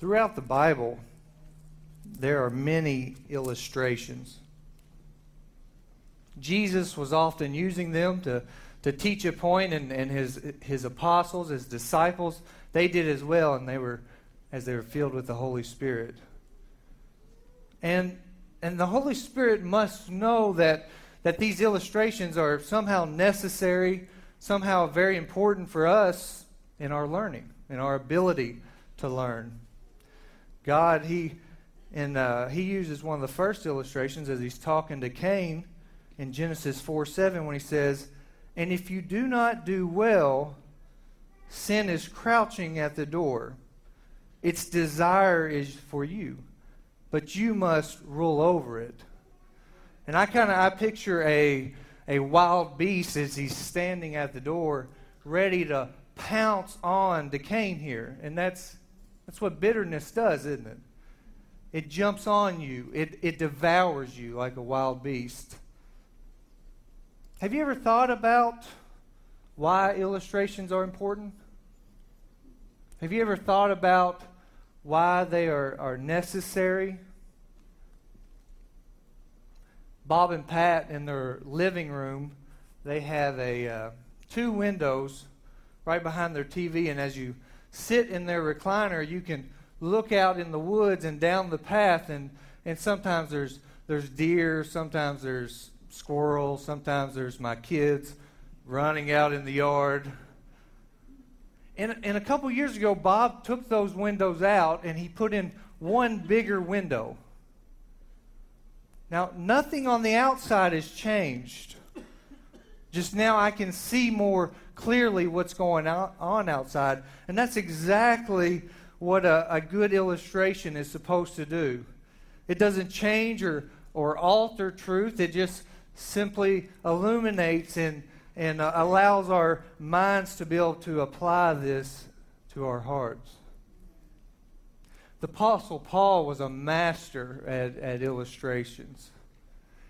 Throughout the Bible, there are many illustrations. Jesus was often using them to, to teach a point, and, and his, his apostles, his disciples, they did as well, and they were as they were filled with the Holy Spirit. And, and the Holy Spirit must know that, that these illustrations are somehow necessary, somehow very important for us in our learning, in our ability to learn. God, He and uh, He uses one of the first illustrations as He's talking to Cain in Genesis 4 7 when He says, And if you do not do well, sin is crouching at the door. Its desire is for you, but you must rule over it. And I kind of I picture a a wild beast as he's standing at the door, ready to pounce on to Cain here, and that's that's what bitterness does, isn't it? It jumps on you, it, it devours you like a wild beast. Have you ever thought about why illustrations are important? Have you ever thought about why they are, are necessary? Bob and Pat in their living room, they have a uh, two windows right behind their TV, and as you sit in their recliner, you can look out in the woods and down the path, and, and sometimes there's, there's deer, sometimes there's squirrels, sometimes there's my kids running out in the yard. And, and a couple years ago, Bob took those windows out and he put in one bigger window. Now, nothing on the outside has changed. Just now I can see more clearly what's going on outside. And that's exactly what a, a good illustration is supposed to do. It doesn't change or, or alter truth, it just simply illuminates and, and uh, allows our minds to be able to apply this to our hearts. The Apostle Paul was a master at, at illustrations.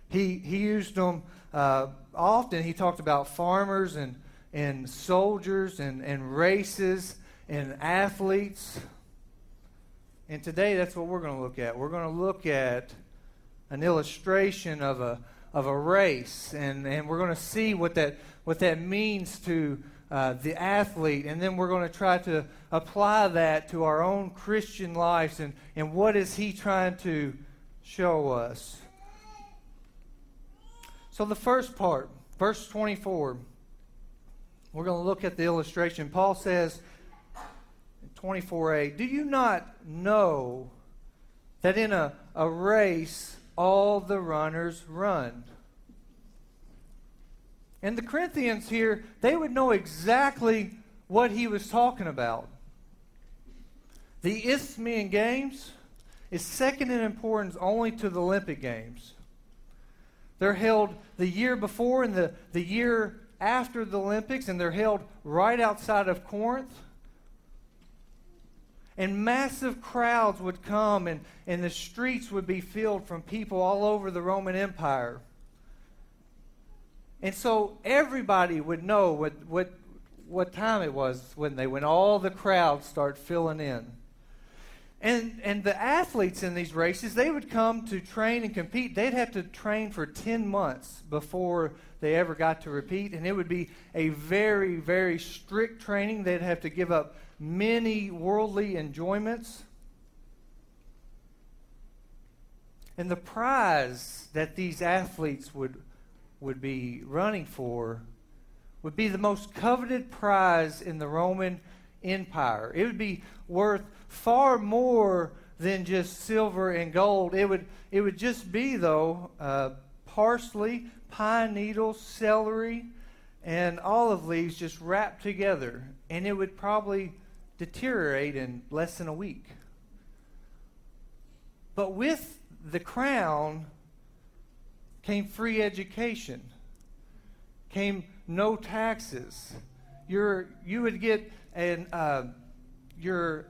He, he used them uh, often. He talked about farmers and and soldiers and, and races and athletes. And today, that's what we're going to look at. We're going to look at an illustration of a, of a race, and, and we're going to see what that, what that means to uh, the athlete, and then we're going to try to apply that to our own Christian lives and, and what is he trying to show us. So, the first part, verse 24. We're going to look at the illustration. Paul says in 24a, Do you not know that in a, a race all the runners run? And the Corinthians here, they would know exactly what he was talking about. The Isthmian Games is second in importance only to the Olympic Games. They're held the year before and the, the year after the Olympics, and they're held right outside of Corinth. And massive crowds would come, and, and the streets would be filled from people all over the Roman Empire. And so everybody would know what, what, what time it was when they when all the crowds start filling in. And, and the athletes in these races, they would come to train and compete. They'd have to train for 10 months before they ever got to repeat. And it would be a very, very strict training. They'd have to give up many worldly enjoyments. And the prize that these athletes would, would be running for would be the most coveted prize in the Roman Empire. It would be worth far more than just silver and gold. It would, it would just be, though, uh, parsley, pine needles, celery, and olive leaves just wrapped together. And it would probably deteriorate in less than a week. But with the crown came free education, came no taxes. Your, you would get an, uh, your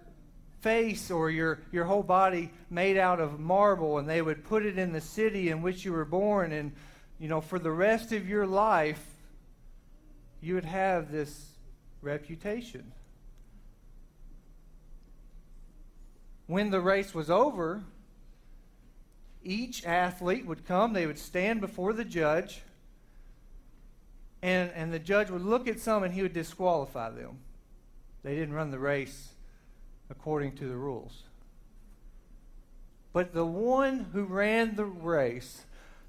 face or your, your whole body made out of marble, and they would put it in the city in which you were born. And, you know, for the rest of your life, you would have this reputation. when the race was over, each athlete would come, they would stand before the judge, and, and the judge would look at some and he would disqualify them. They didn't run the race according to the rules. But the one who ran the race,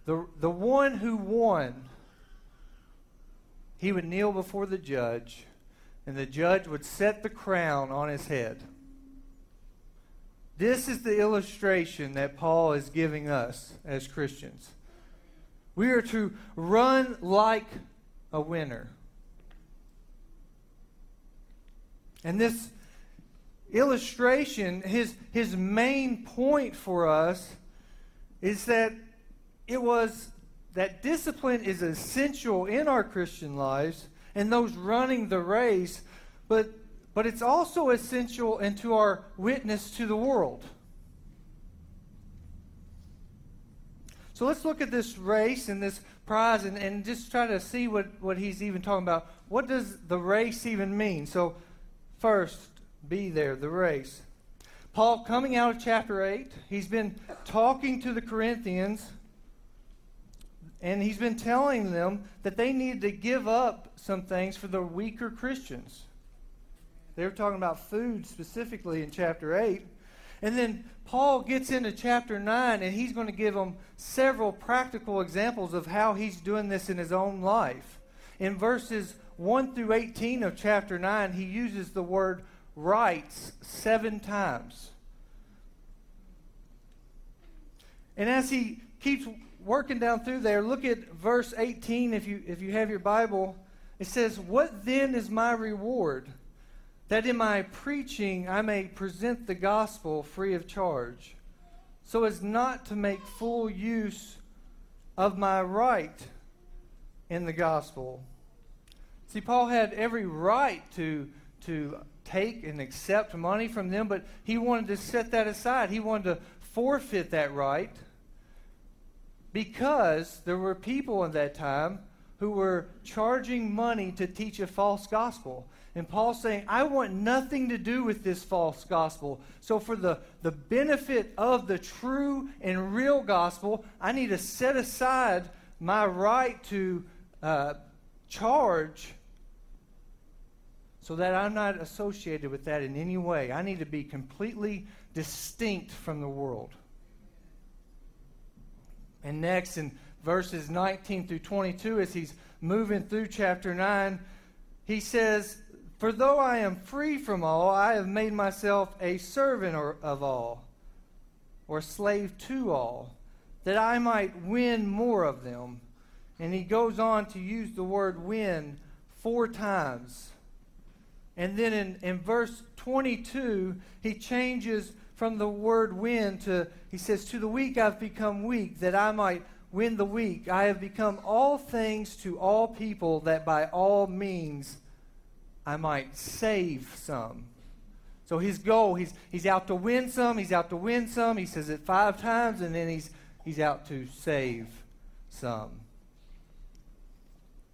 the, the one who won, he would kneel before the judge, and the judge would set the crown on his head. This is the illustration that Paul is giving us as Christians. We are to run like a winner. And this illustration, his, his main point for us is that it was that discipline is essential in our Christian lives and those running the race, but, but it's also essential into our witness to the world. So let's look at this race and this prize and, and just try to see what, what he's even talking about. What does the race even mean? So, first, be there, the race. Paul, coming out of chapter 8, he's been talking to the Corinthians and he's been telling them that they need to give up some things for the weaker Christians. They were talking about food specifically in chapter 8. And then Paul gets into chapter 9 and he's going to give them several practical examples of how he's doing this in his own life. In verses 1 through 18 of chapter 9, he uses the word rights seven times. And as he keeps working down through there, look at verse 18 if you if you have your Bible. It says, "What then is my reward? That in my preaching I may present the gospel free of charge, so as not to make full use of my right in the gospel." See, Paul had every right to to take and accept money from them, but he wanted to set that aside. He wanted to forfeit that right because there were people in that time who were charging money to teach a false gospel. And Paul's saying, I want nothing to do with this false gospel. So, for the, the benefit of the true and real gospel, I need to set aside my right to uh, charge so that I'm not associated with that in any way. I need to be completely distinct from the world. And next, in verses 19 through 22, as he's moving through chapter 9, he says, For though I am free from all, I have made myself a servant of all, or slave to all, that I might win more of them. And he goes on to use the word win four times. And then in, in verse 22, he changes from the word win to, he says, To the weak I've become weak, that I might win the weak. I have become all things to all people, that by all means I might save some. So his goal, he's, he's out to win some, he's out to win some. He says it five times, and then he's, he's out to save some.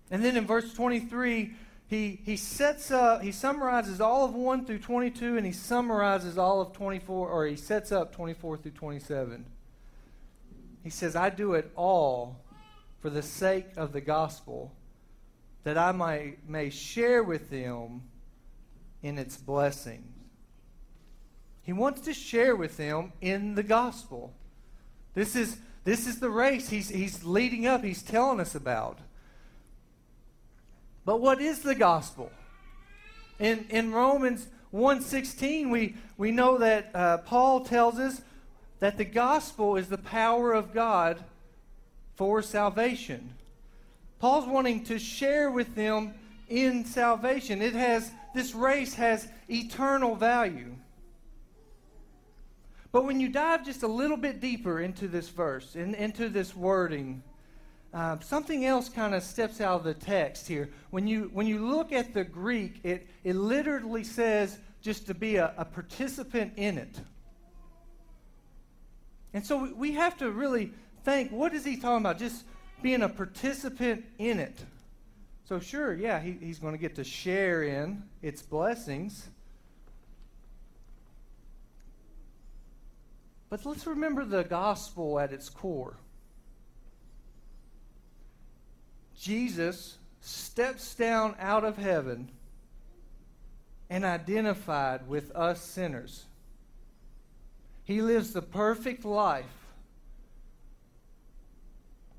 And then in verse 23, he, he sets up, he summarizes all of 1 through 22, and he summarizes all of 24, or he sets up 24 through 27. He says, I do it all for the sake of the gospel, that I might, may share with them in its blessings. He wants to share with them in the gospel. This is, this is the race he's, he's leading up, he's telling us about. But what is the gospel? In, in Romans 1.16, we, we know that uh, Paul tells us that the gospel is the power of God for salvation. Paul's wanting to share with them in salvation. It has this race has eternal value. But when you dive just a little bit deeper into this verse, in, into this wording, uh, something else kind of steps out of the text here. When you, when you look at the Greek, it, it literally says just to be a, a participant in it. And so we, we have to really think what is he talking about? Just being a participant in it. So, sure, yeah, he, he's going to get to share in its blessings. But let's remember the gospel at its core. Jesus steps down out of heaven and identified with us sinners. He lives the perfect life.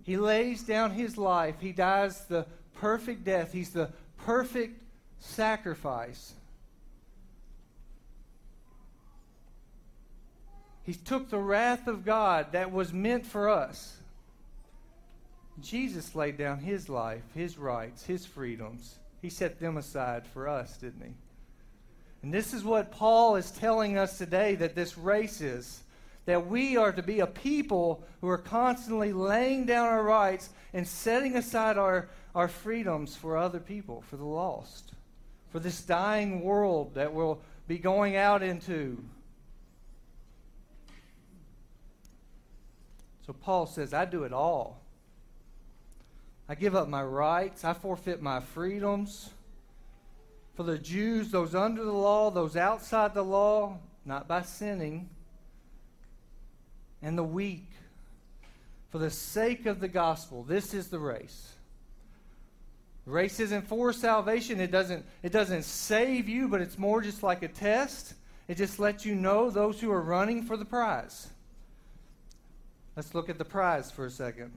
He lays down his life. He dies the perfect death. He's the perfect sacrifice. He took the wrath of God that was meant for us. Jesus laid down his life, his rights, his freedoms. He set them aside for us, didn't he? And this is what Paul is telling us today that this race is. That we are to be a people who are constantly laying down our rights and setting aside our, our freedoms for other people, for the lost, for this dying world that we'll be going out into. So Paul says, I do it all. I give up my rights. I forfeit my freedoms. For the Jews, those under the law, those outside the law, not by sinning, and the weak, for the sake of the gospel, this is the race. Race isn't for salvation. It doesn't, it doesn't save you, but it's more just like a test. It just lets you know those who are running for the prize. Let's look at the prize for a second.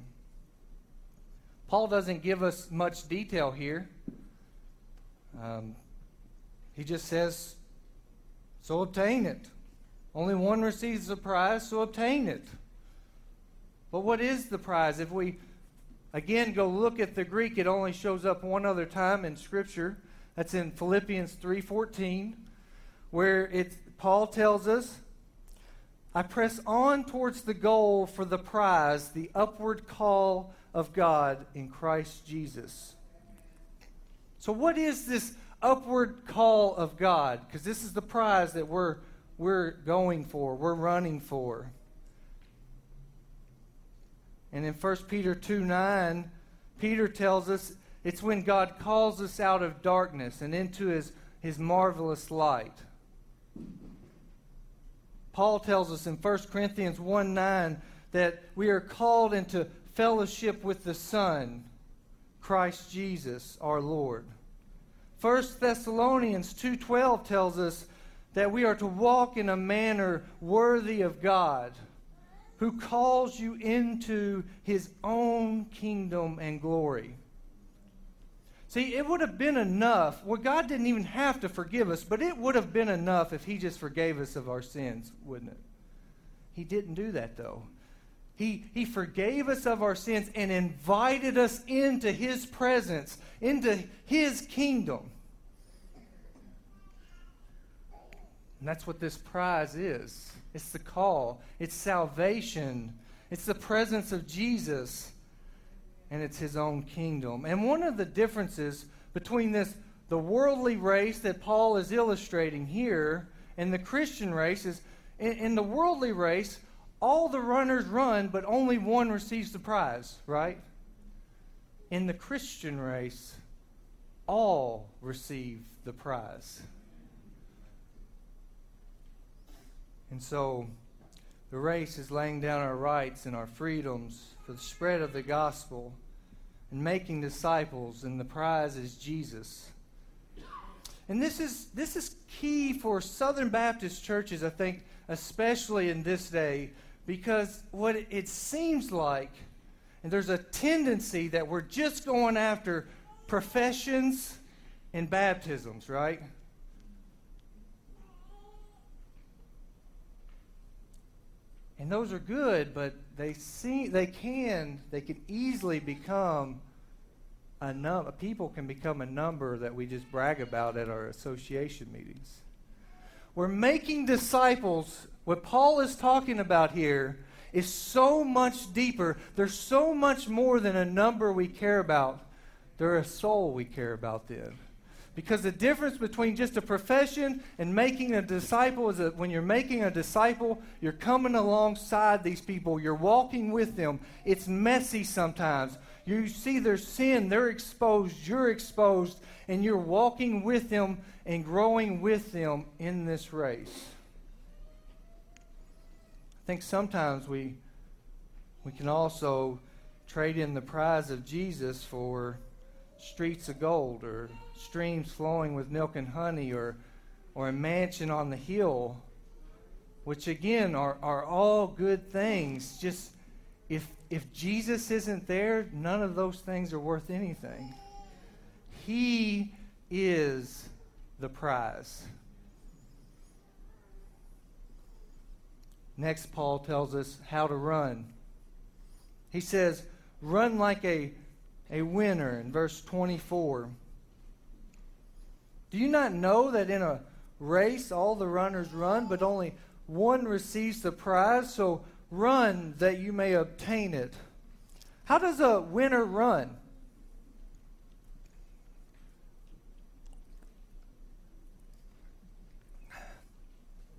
Paul doesn't give us much detail here. Um, he just says, So obtain it. Only one receives the prize, so obtain it. But what is the prize? If we again go look at the Greek, it only shows up one other time in Scripture. That's in Philippians 3:14, where it Paul tells us I press on towards the goal for the prize, the upward call of God in Christ Jesus. So, what is this upward call of God? Because this is the prize that we're, we're going for, we're running for. And in 1 Peter 2 9, Peter tells us it's when God calls us out of darkness and into his, his marvelous light. Paul tells us in 1 Corinthians 1 9 that we are called into fellowship with the Son, Christ Jesus our Lord. 1 Thessalonians 2:12 tells us that we are to walk in a manner worthy of God, who calls you into his own kingdom and glory. See, it would have been enough. Well, God didn't even have to forgive us, but it would have been enough if He just forgave us of our sins, wouldn't it? He didn't do that, though. He, he forgave us of our sins and invited us into His presence, into His kingdom. And that's what this prize is it's the call, it's salvation, it's the presence of Jesus and it's his own kingdom. And one of the differences between this the worldly race that Paul is illustrating here and the Christian race is in, in the worldly race, all the runners run, but only one receives the prize, right? In the Christian race, all receive the prize. And so the race is laying down our rights and our freedoms for the spread of the gospel and making disciples, and the prize is Jesus. And this is, this is key for Southern Baptist churches, I think, especially in this day, because what it seems like, and there's a tendency that we're just going after professions and baptisms, right? And those are good, but they seem they can they can easily become a number. People can become a number that we just brag about at our association meetings. We're making disciples. What Paul is talking about here is so much deeper. There's so much more than a number we care about. There's a soul we care about then. Because the difference between just a profession and making a disciple is that when you're making a disciple, you're coming alongside these people, you're walking with them. It's messy sometimes. You see their sin, they're exposed, you're exposed, and you're walking with them and growing with them in this race. I think sometimes we we can also trade in the prize of Jesus for streets of gold or streams flowing with milk and honey or or a mansion on the hill which again are, are all good things just if if Jesus isn't there none of those things are worth anything he is the prize next paul tells us how to run he says run like a a winner in verse 24. Do you not know that in a race all the runners run, but only one receives the prize? So run that you may obtain it. How does a winner run?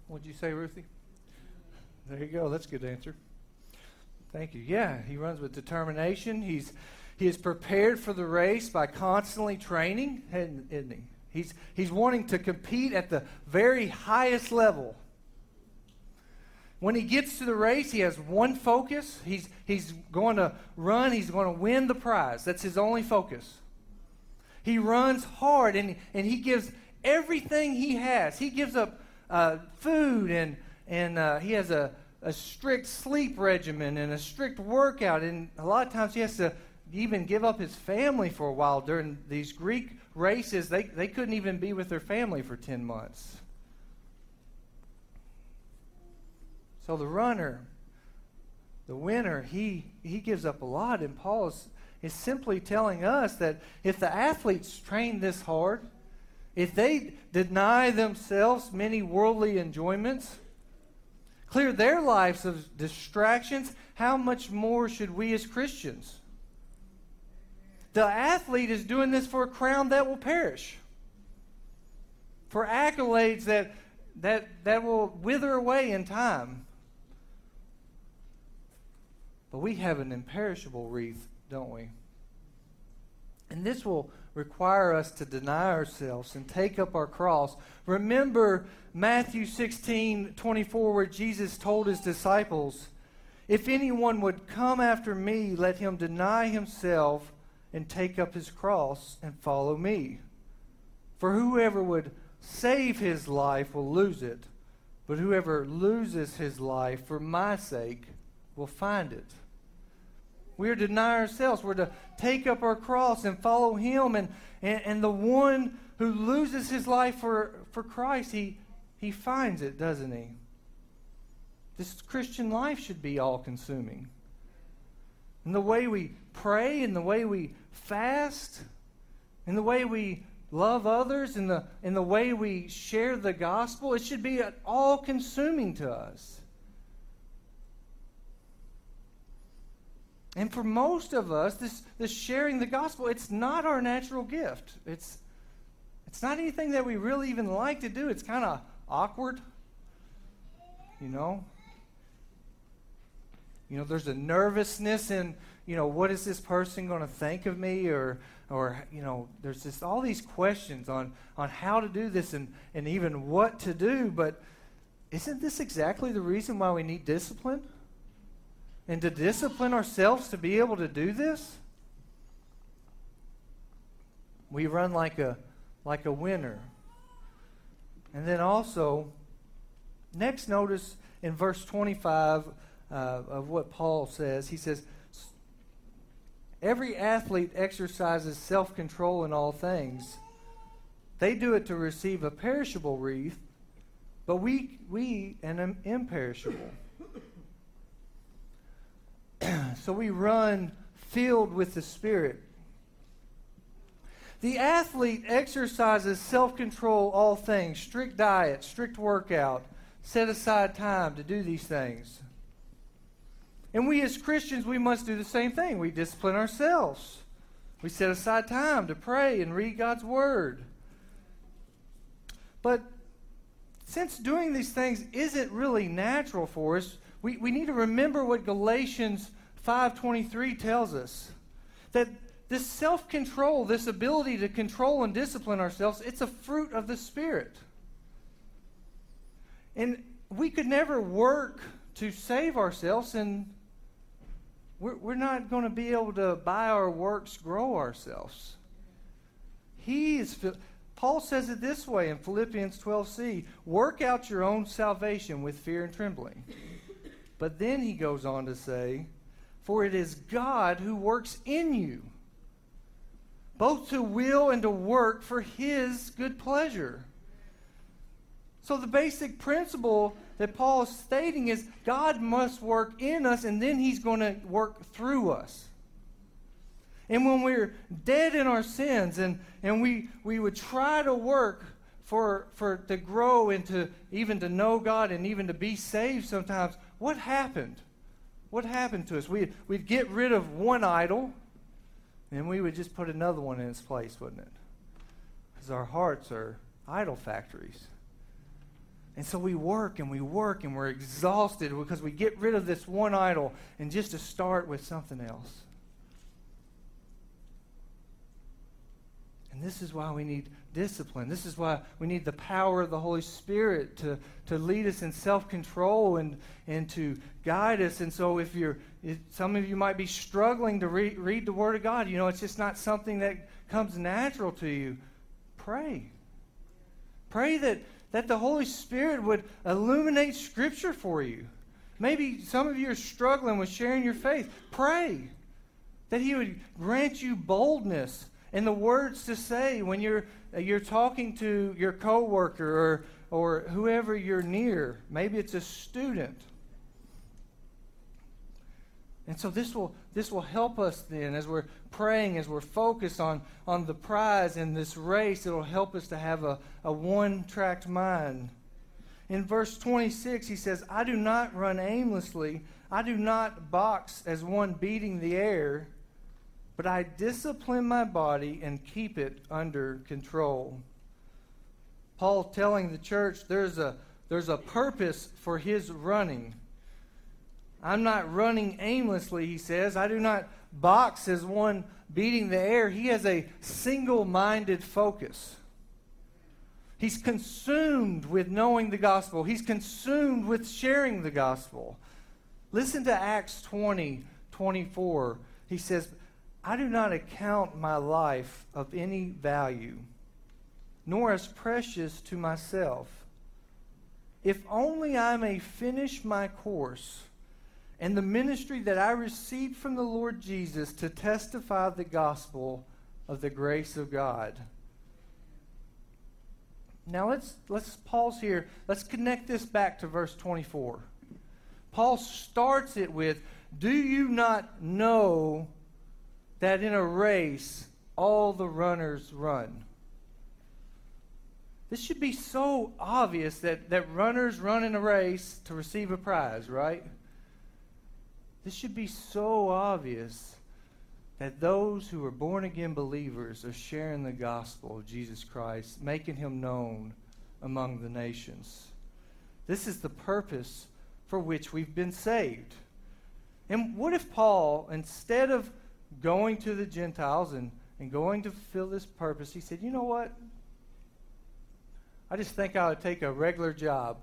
What'd you say, Ruthie? There you go. That's a good answer. Thank you. Yeah, he runs with determination. He's he is prepared for the race by constantly training, isn't he? He's, he's wanting to compete at the very highest level. When he gets to the race, he has one focus. He's, he's going to run, he's going to win the prize. That's his only focus. He runs hard and, and he gives everything he has. He gives up uh, food and, and uh, he has a, a strict sleep regimen and a strict workout. And a lot of times he has to even give up his family for a while during these Greek races. They, they couldn't even be with their family for 10 months. So the runner, the winner, he, he gives up a lot. And Paul is, is simply telling us that if the athletes train this hard, if they deny themselves many worldly enjoyments, clear their lives of distractions, how much more should we as Christians? The athlete is doing this for a crown that will perish, for accolades that, that, that will wither away in time. But we have an imperishable wreath, don't we? And this will require us to deny ourselves and take up our cross. Remember Matthew 16 24, where Jesus told his disciples, If anyone would come after me, let him deny himself and take up his cross and follow me. For whoever would save his life will lose it, but whoever loses his life for my sake will find it. We are to deny ourselves. We're to take up our cross and follow him. And, and, and the one who loses his life for, for Christ, he, he finds it, doesn't he? This Christian life should be all consuming. And the way we pray and the way we fast, and the way we love others, and the, in the way we share the gospel, it should be all consuming to us. And for most of us, this, this sharing the gospel, it's not our natural gift. It's, it's not anything that we really even like to do. It's kind of awkward, you know. You know, there's a nervousness in you know, what is this person going to think of me? Or, or you know, there's just all these questions on, on how to do this and, and even what to do. But isn't this exactly the reason why we need discipline? And to discipline ourselves to be able to do this? We run like a, like a winner. And then also, next notice in verse 25 uh, of what Paul says, he says, Every athlete exercises self control in all things. They do it to receive a perishable wreath, but we, we an imperishable. So we run filled with the Spirit. The athlete exercises self control, all things, strict diet, strict workout, set aside time to do these things. And we as Christians, we must do the same thing. We discipline ourselves. We set aside time to pray and read God's Word. But since doing these things isn't really natural for us, we, we need to remember what Galatians 5.23 tells us. That this self-control, this ability to control and discipline ourselves, it's a fruit of the Spirit. And we could never work to save ourselves, and we're, we're not going to be able to, by our works, grow ourselves. He is. Paul says it this way in Philippians 12c work out your own salvation with fear and trembling. But then he goes on to say, For it is God who works in you, both to will and to work for his good pleasure. So the basic principle that Paul is stating is God must work in us and then he's going to work through us. And when we're dead in our sins and, and we, we would try to work for, for to grow and to even to know God and even to be saved sometimes, what happened? What happened to us? We, we'd get rid of one idol and we would just put another one in its place, wouldn't it? Because our hearts are idol factories. And so we work and we work and we're exhausted because we get rid of this one idol and just to start with something else. And this is why we need discipline. This is why we need the power of the Holy Spirit to, to lead us in self control and, and to guide us. And so, if you're, if some of you might be struggling to re- read the Word of God, you know, it's just not something that comes natural to you. Pray. Pray that, that the Holy Spirit would illuminate Scripture for you. Maybe some of you are struggling with sharing your faith. Pray that He would grant you boldness and the words to say when you're uh, you're talking to your coworker or or whoever you're near. Maybe it's a student. And so this will this will help us then as we're praying, as we're focused on, on the prize in this race, it'll help us to have a, a one-tracked mind. In verse 26, he says, I do not run aimlessly. I do not box as one beating the air but I discipline my body and keep it under control. Paul telling the church there's a, there's a purpose for his running. I'm not running aimlessly, he says. I do not box as one beating the air. He has a single minded focus. He's consumed with knowing the gospel, he's consumed with sharing the gospel. Listen to Acts 20 24. He says, I do not account my life of any value, nor as precious to myself, if only I may finish my course and the ministry that I received from the Lord Jesus to testify the gospel of the grace of God. Now let's let's pause here. Let's connect this back to verse 24. Paul starts it with, "Do you not know that in a race, all the runners run. This should be so obvious that, that runners run in a race to receive a prize, right? This should be so obvious that those who are born again believers are sharing the gospel of Jesus Christ, making him known among the nations. This is the purpose for which we've been saved. And what if Paul, instead of going to the Gentiles and, and going to fulfill this purpose, he said, You know what? I just think I would take a regular job.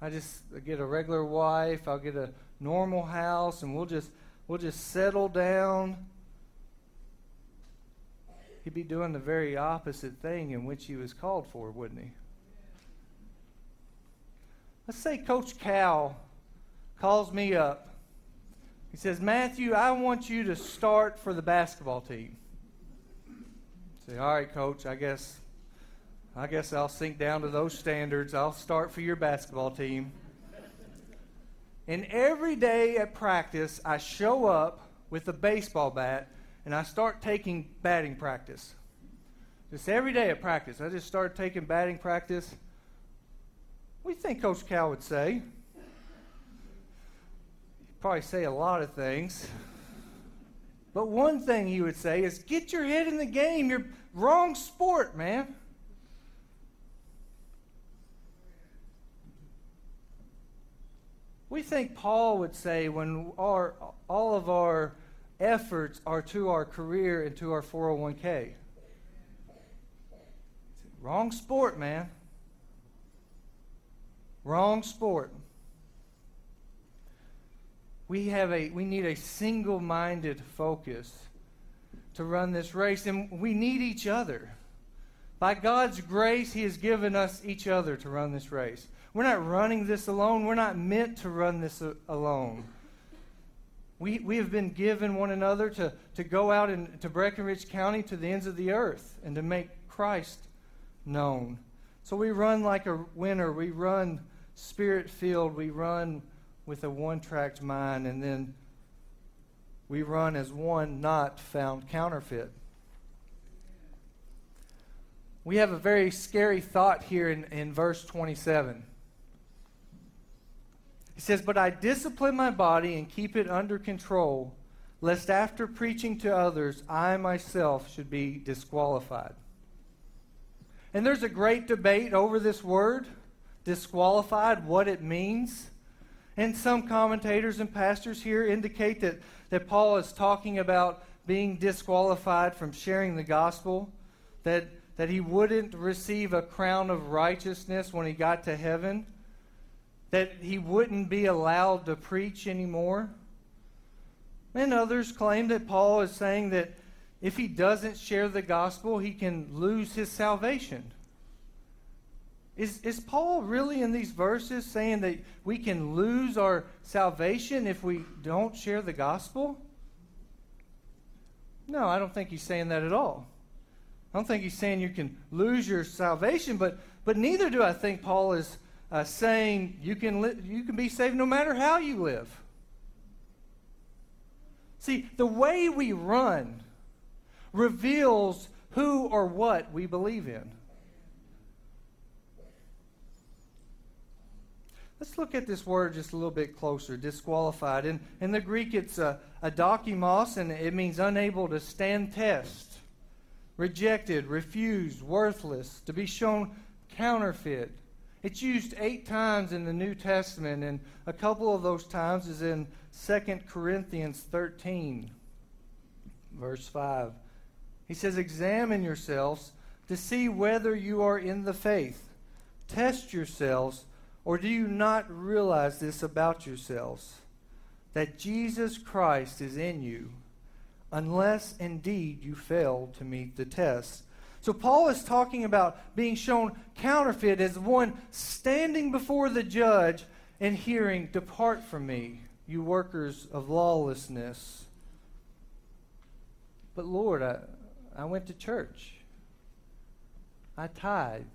I just get a regular wife, I'll get a normal house, and we'll just we'll just settle down. He'd be doing the very opposite thing in which he was called for, wouldn't he? Let's say Coach Cal calls me up he says, Matthew, I want you to start for the basketball team. I say, all right, coach, I guess I guess I'll sink down to those standards. I'll start for your basketball team. And every day at practice, I show up with a baseball bat and I start taking batting practice. Just every day at practice, I just start taking batting practice. What do you think Coach Cal would say? Probably say a lot of things. But one thing he would say is get your head in the game. You're wrong sport, man. We think Paul would say when our, all of our efforts are to our career and to our 401k. Wrong sport, man. Wrong sport. We have a we need a single-minded focus to run this race and we need each other. By God's grace, he has given us each other to run this race. We're not running this alone. We're not meant to run this alone. We, we have been given one another to, to go out in, to Breckinridge County to the ends of the earth and to make Christ known. So we run like a winner. We run spirit filled. We run with a one tracked mind. And then we run as one not found counterfeit. We have a very scary thought here in, in verse 27. He says, But I discipline my body and keep it under control, lest after preaching to others, I myself should be disqualified. And there's a great debate over this word, disqualified, what it means. And some commentators and pastors here indicate that, that Paul is talking about being disqualified from sharing the gospel, that, that he wouldn't receive a crown of righteousness when he got to heaven, that he wouldn't be allowed to preach anymore. And others claim that Paul is saying that if he doesn't share the gospel, he can lose his salvation. Is, is Paul really in these verses saying that we can lose our salvation if we don't share the gospel? No, I don't think he's saying that at all. I don't think he's saying you can lose your salvation, but, but neither do I think Paul is uh, saying you can, li- you can be saved no matter how you live. See, the way we run reveals who or what we believe in. Let's look at this word just a little bit closer, disqualified. In, in the Greek, it's a, a dokimos, and it means unable to stand test, rejected, refused, worthless, to be shown counterfeit. It's used eight times in the New Testament, and a couple of those times is in 2 Corinthians 13, verse 5. He says, Examine yourselves to see whether you are in the faith. Test yourselves or do you not realize this about yourselves? That Jesus Christ is in you, unless indeed you fail to meet the test. So, Paul is talking about being shown counterfeit as one standing before the judge and hearing, Depart from me, you workers of lawlessness. But, Lord, I, I went to church, I tithed,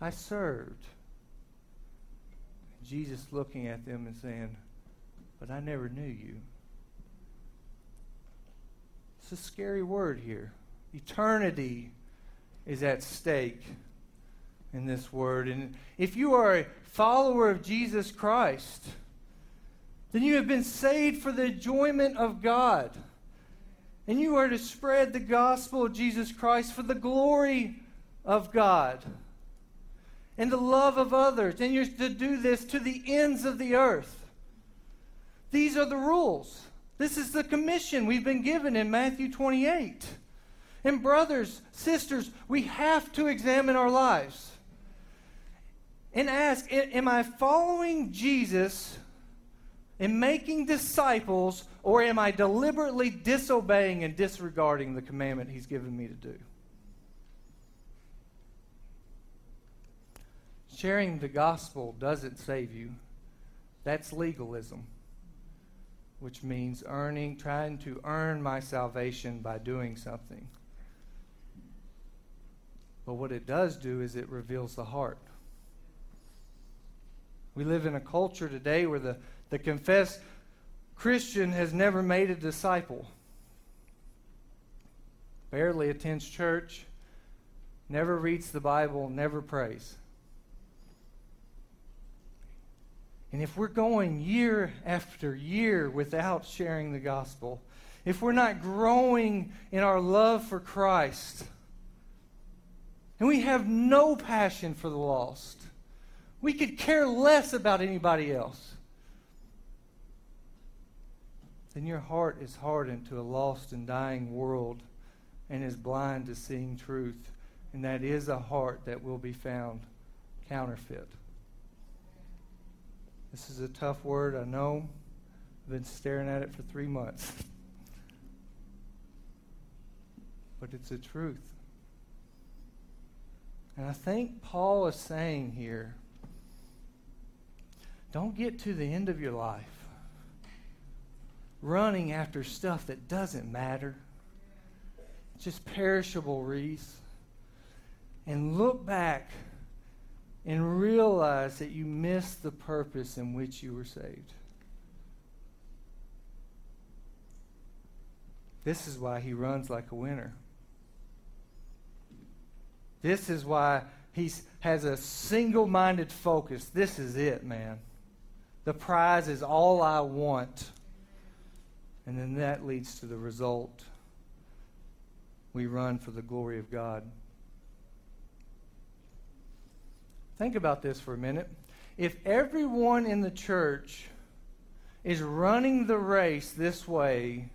I served. Jesus looking at them and saying, But I never knew you. It's a scary word here. Eternity is at stake in this word. And if you are a follower of Jesus Christ, then you have been saved for the enjoyment of God. And you are to spread the gospel of Jesus Christ for the glory of God and the love of others. And you're to do this to the ends of the earth. These are the rules. This is the commission we've been given in Matthew 28. And, brothers, sisters, we have to examine our lives and ask Am I following Jesus in making disciples, or am I deliberately disobeying and disregarding the commandment He's given me to do? Sharing the gospel doesn't save you. That's legalism, which means earning, trying to earn my salvation by doing something. But what it does do is it reveals the heart. We live in a culture today where the, the confessed Christian has never made a disciple, barely attends church, never reads the Bible, never prays. And if we're going year after year without sharing the gospel, if we're not growing in our love for Christ, and we have no passion for the lost, we could care less about anybody else, then your heart is hardened to a lost and dying world and is blind to seeing truth. And that is a heart that will be found counterfeit. This is a tough word, I know. I've been staring at it for three months. but it's the truth. And I think Paul is saying here don't get to the end of your life running after stuff that doesn't matter, just perishable wreaths, and look back and realize that you missed the purpose in which you were saved. This is why he runs like a winner. This is why he has a single minded focus. This is it, man. The prize is all I want. And then that leads to the result. We run for the glory of God. Think about this for a minute. If everyone in the church is running the race this way,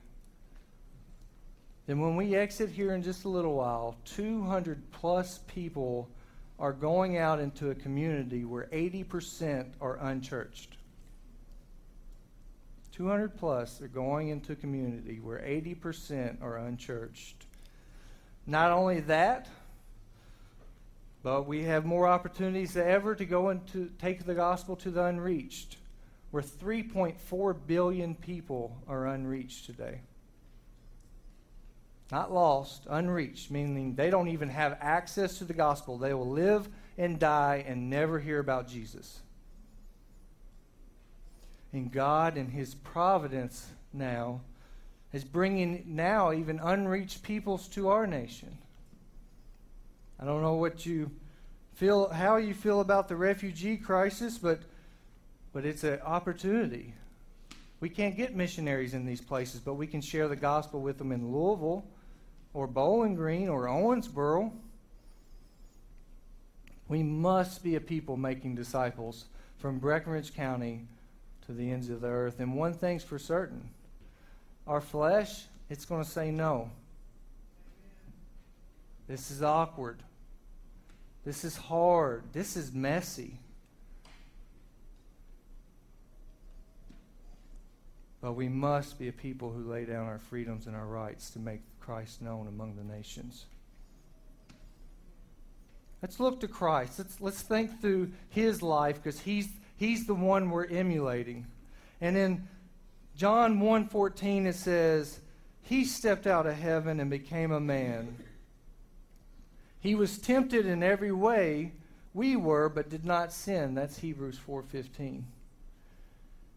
then when we exit here in just a little while, 200 plus people are going out into a community where 80% are unchurched. 200 plus are going into a community where 80% are unchurched. Not only that, but we have more opportunities than ever to go and to take the gospel to the unreached, where 3.4 billion people are unreached today. Not lost, unreached, meaning they don't even have access to the gospel. They will live and die and never hear about Jesus. And God, in His providence now, is bringing now even unreached peoples to our nation. I don't know what you feel, how you feel about the refugee crisis, but, but it's an opportunity. We can't get missionaries in these places, but we can share the gospel with them in Louisville or Bowling Green or Owensboro. We must be a people making disciples from Breckinridge County to the ends of the earth. And one thing's for certain our flesh, it's going to say no. This is awkward. This is hard. This is messy. But we must be a people who lay down our freedoms and our rights to make Christ known among the nations. Let's look to Christ. Let's, let's think through his life because he's, he's the one we're emulating. And in John 1.14 it says, He stepped out of heaven and became a man he was tempted in every way we were, but did not sin. That's Hebrews 4:15.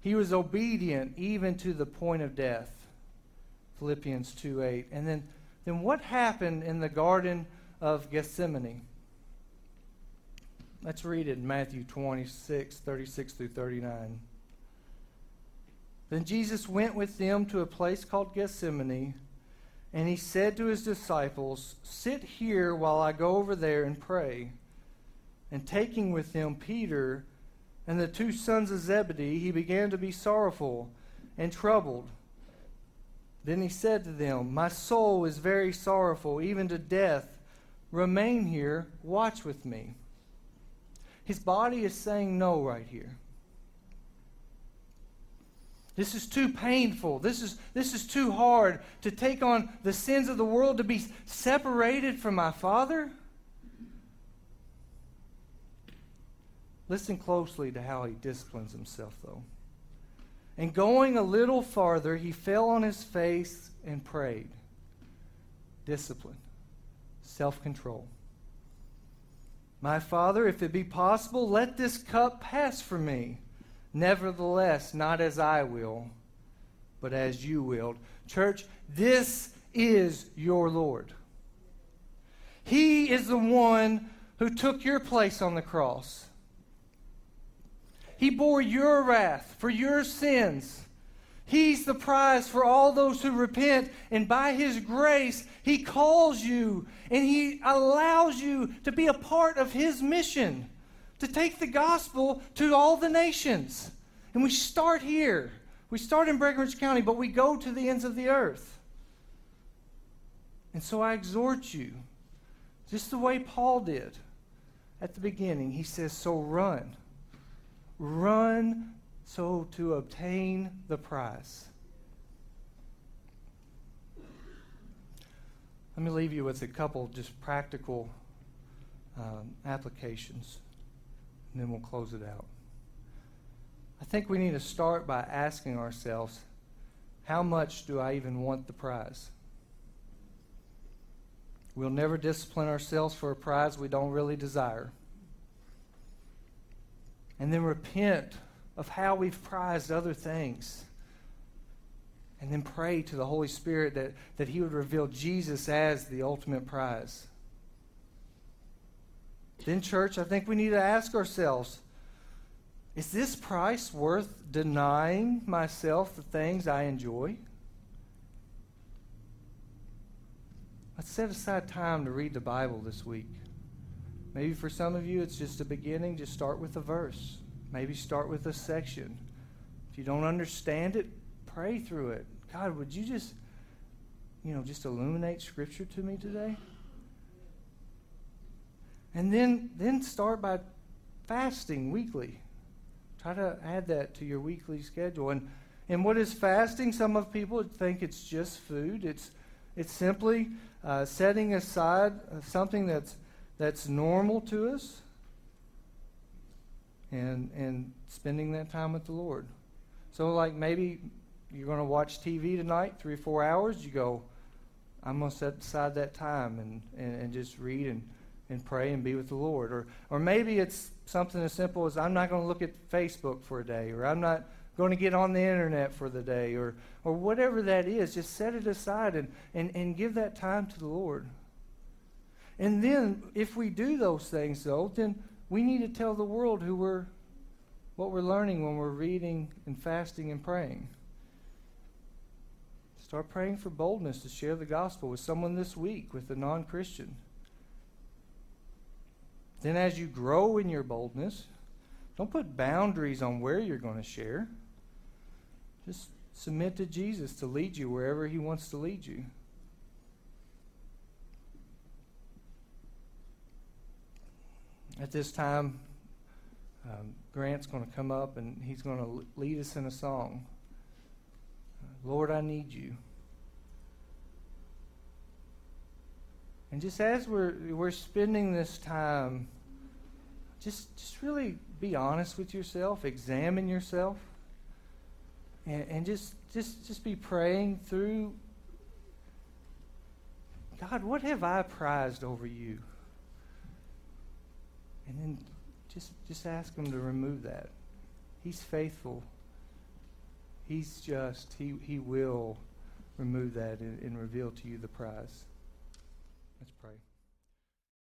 He was obedient even to the point of death. Philippians 2:8. And then then what happened in the garden of Gethsemane? Let's read it in Matthew 26, 36 through 39. Then Jesus went with them to a place called Gethsemane and he said to his disciples, Sit here while I go over there and pray. And taking with him Peter and the two sons of Zebedee, he began to be sorrowful and troubled. Then he said to them, My soul is very sorrowful, even to death. Remain here, watch with me. His body is saying no right here. This is too painful. This is, this is too hard to take on the sins of the world, to be separated from my Father. Listen closely to how he disciplines himself, though. And going a little farther, he fell on his face and prayed. Discipline, self control. My Father, if it be possible, let this cup pass from me. Nevertheless, not as I will, but as you willed. Church, this is your Lord. He is the one who took your place on the cross. He bore your wrath for your sins. He's the prize for all those who repent, and by His grace, He calls you and He allows you to be a part of His mission to take the gospel to all the nations. And we start here. We start in Breckinridge County, but we go to the ends of the earth. And so I exhort you, just the way Paul did at the beginning. He says, So run. Run so to obtain the prize. Let me leave you with a couple just practical um, applications, and then we'll close it out. I think we need to start by asking ourselves how much do I even want the prize? We'll never discipline ourselves for a prize we don't really desire. And then repent of how we've prized other things. And then pray to the Holy Spirit that, that He would reveal Jesus as the ultimate prize. Then, church, I think we need to ask ourselves is this price worth denying myself the things I enjoy? Let's set aside time to read the Bible this week. Maybe for some of you, it's just a beginning. Just start with a verse. Maybe start with a section. If you don't understand it, pray through it. God, would you just, you know, just illuminate Scripture to me today? And then, then start by fasting weekly. Try to add that to your weekly schedule. And, and what is fasting? Some of people think it's just food. It's, it's simply uh, setting aside something that's, that's normal to us and, and spending that time with the Lord. So, like maybe you're going to watch TV tonight, three or four hours, you go, I'm going to set aside that time and, and, and just read and and pray and be with the Lord. Or, or maybe it's something as simple as I'm not going to look at Facebook for a day, or I'm not going to get on the internet for the day, or, or whatever that is. Just set it aside and, and, and give that time to the Lord. And then, if we do those things, though, then we need to tell the world who we're, what we're learning when we're reading and fasting and praying. Start praying for boldness to share the gospel with someone this week, with a non Christian. Then, as you grow in your boldness, don't put boundaries on where you're going to share. Just submit to Jesus to lead you wherever He wants to lead you. At this time, um, Grant's going to come up and he's going to lead us in a song. Lord, I need you. And just as we're, we're spending this time, just, just really be honest with yourself, examine yourself, and, and just, just, just be praying through God, what have I prized over you? And then just, just ask Him to remove that. He's faithful. He's just. He, he will remove that and, and reveal to you the prize. Let's pray.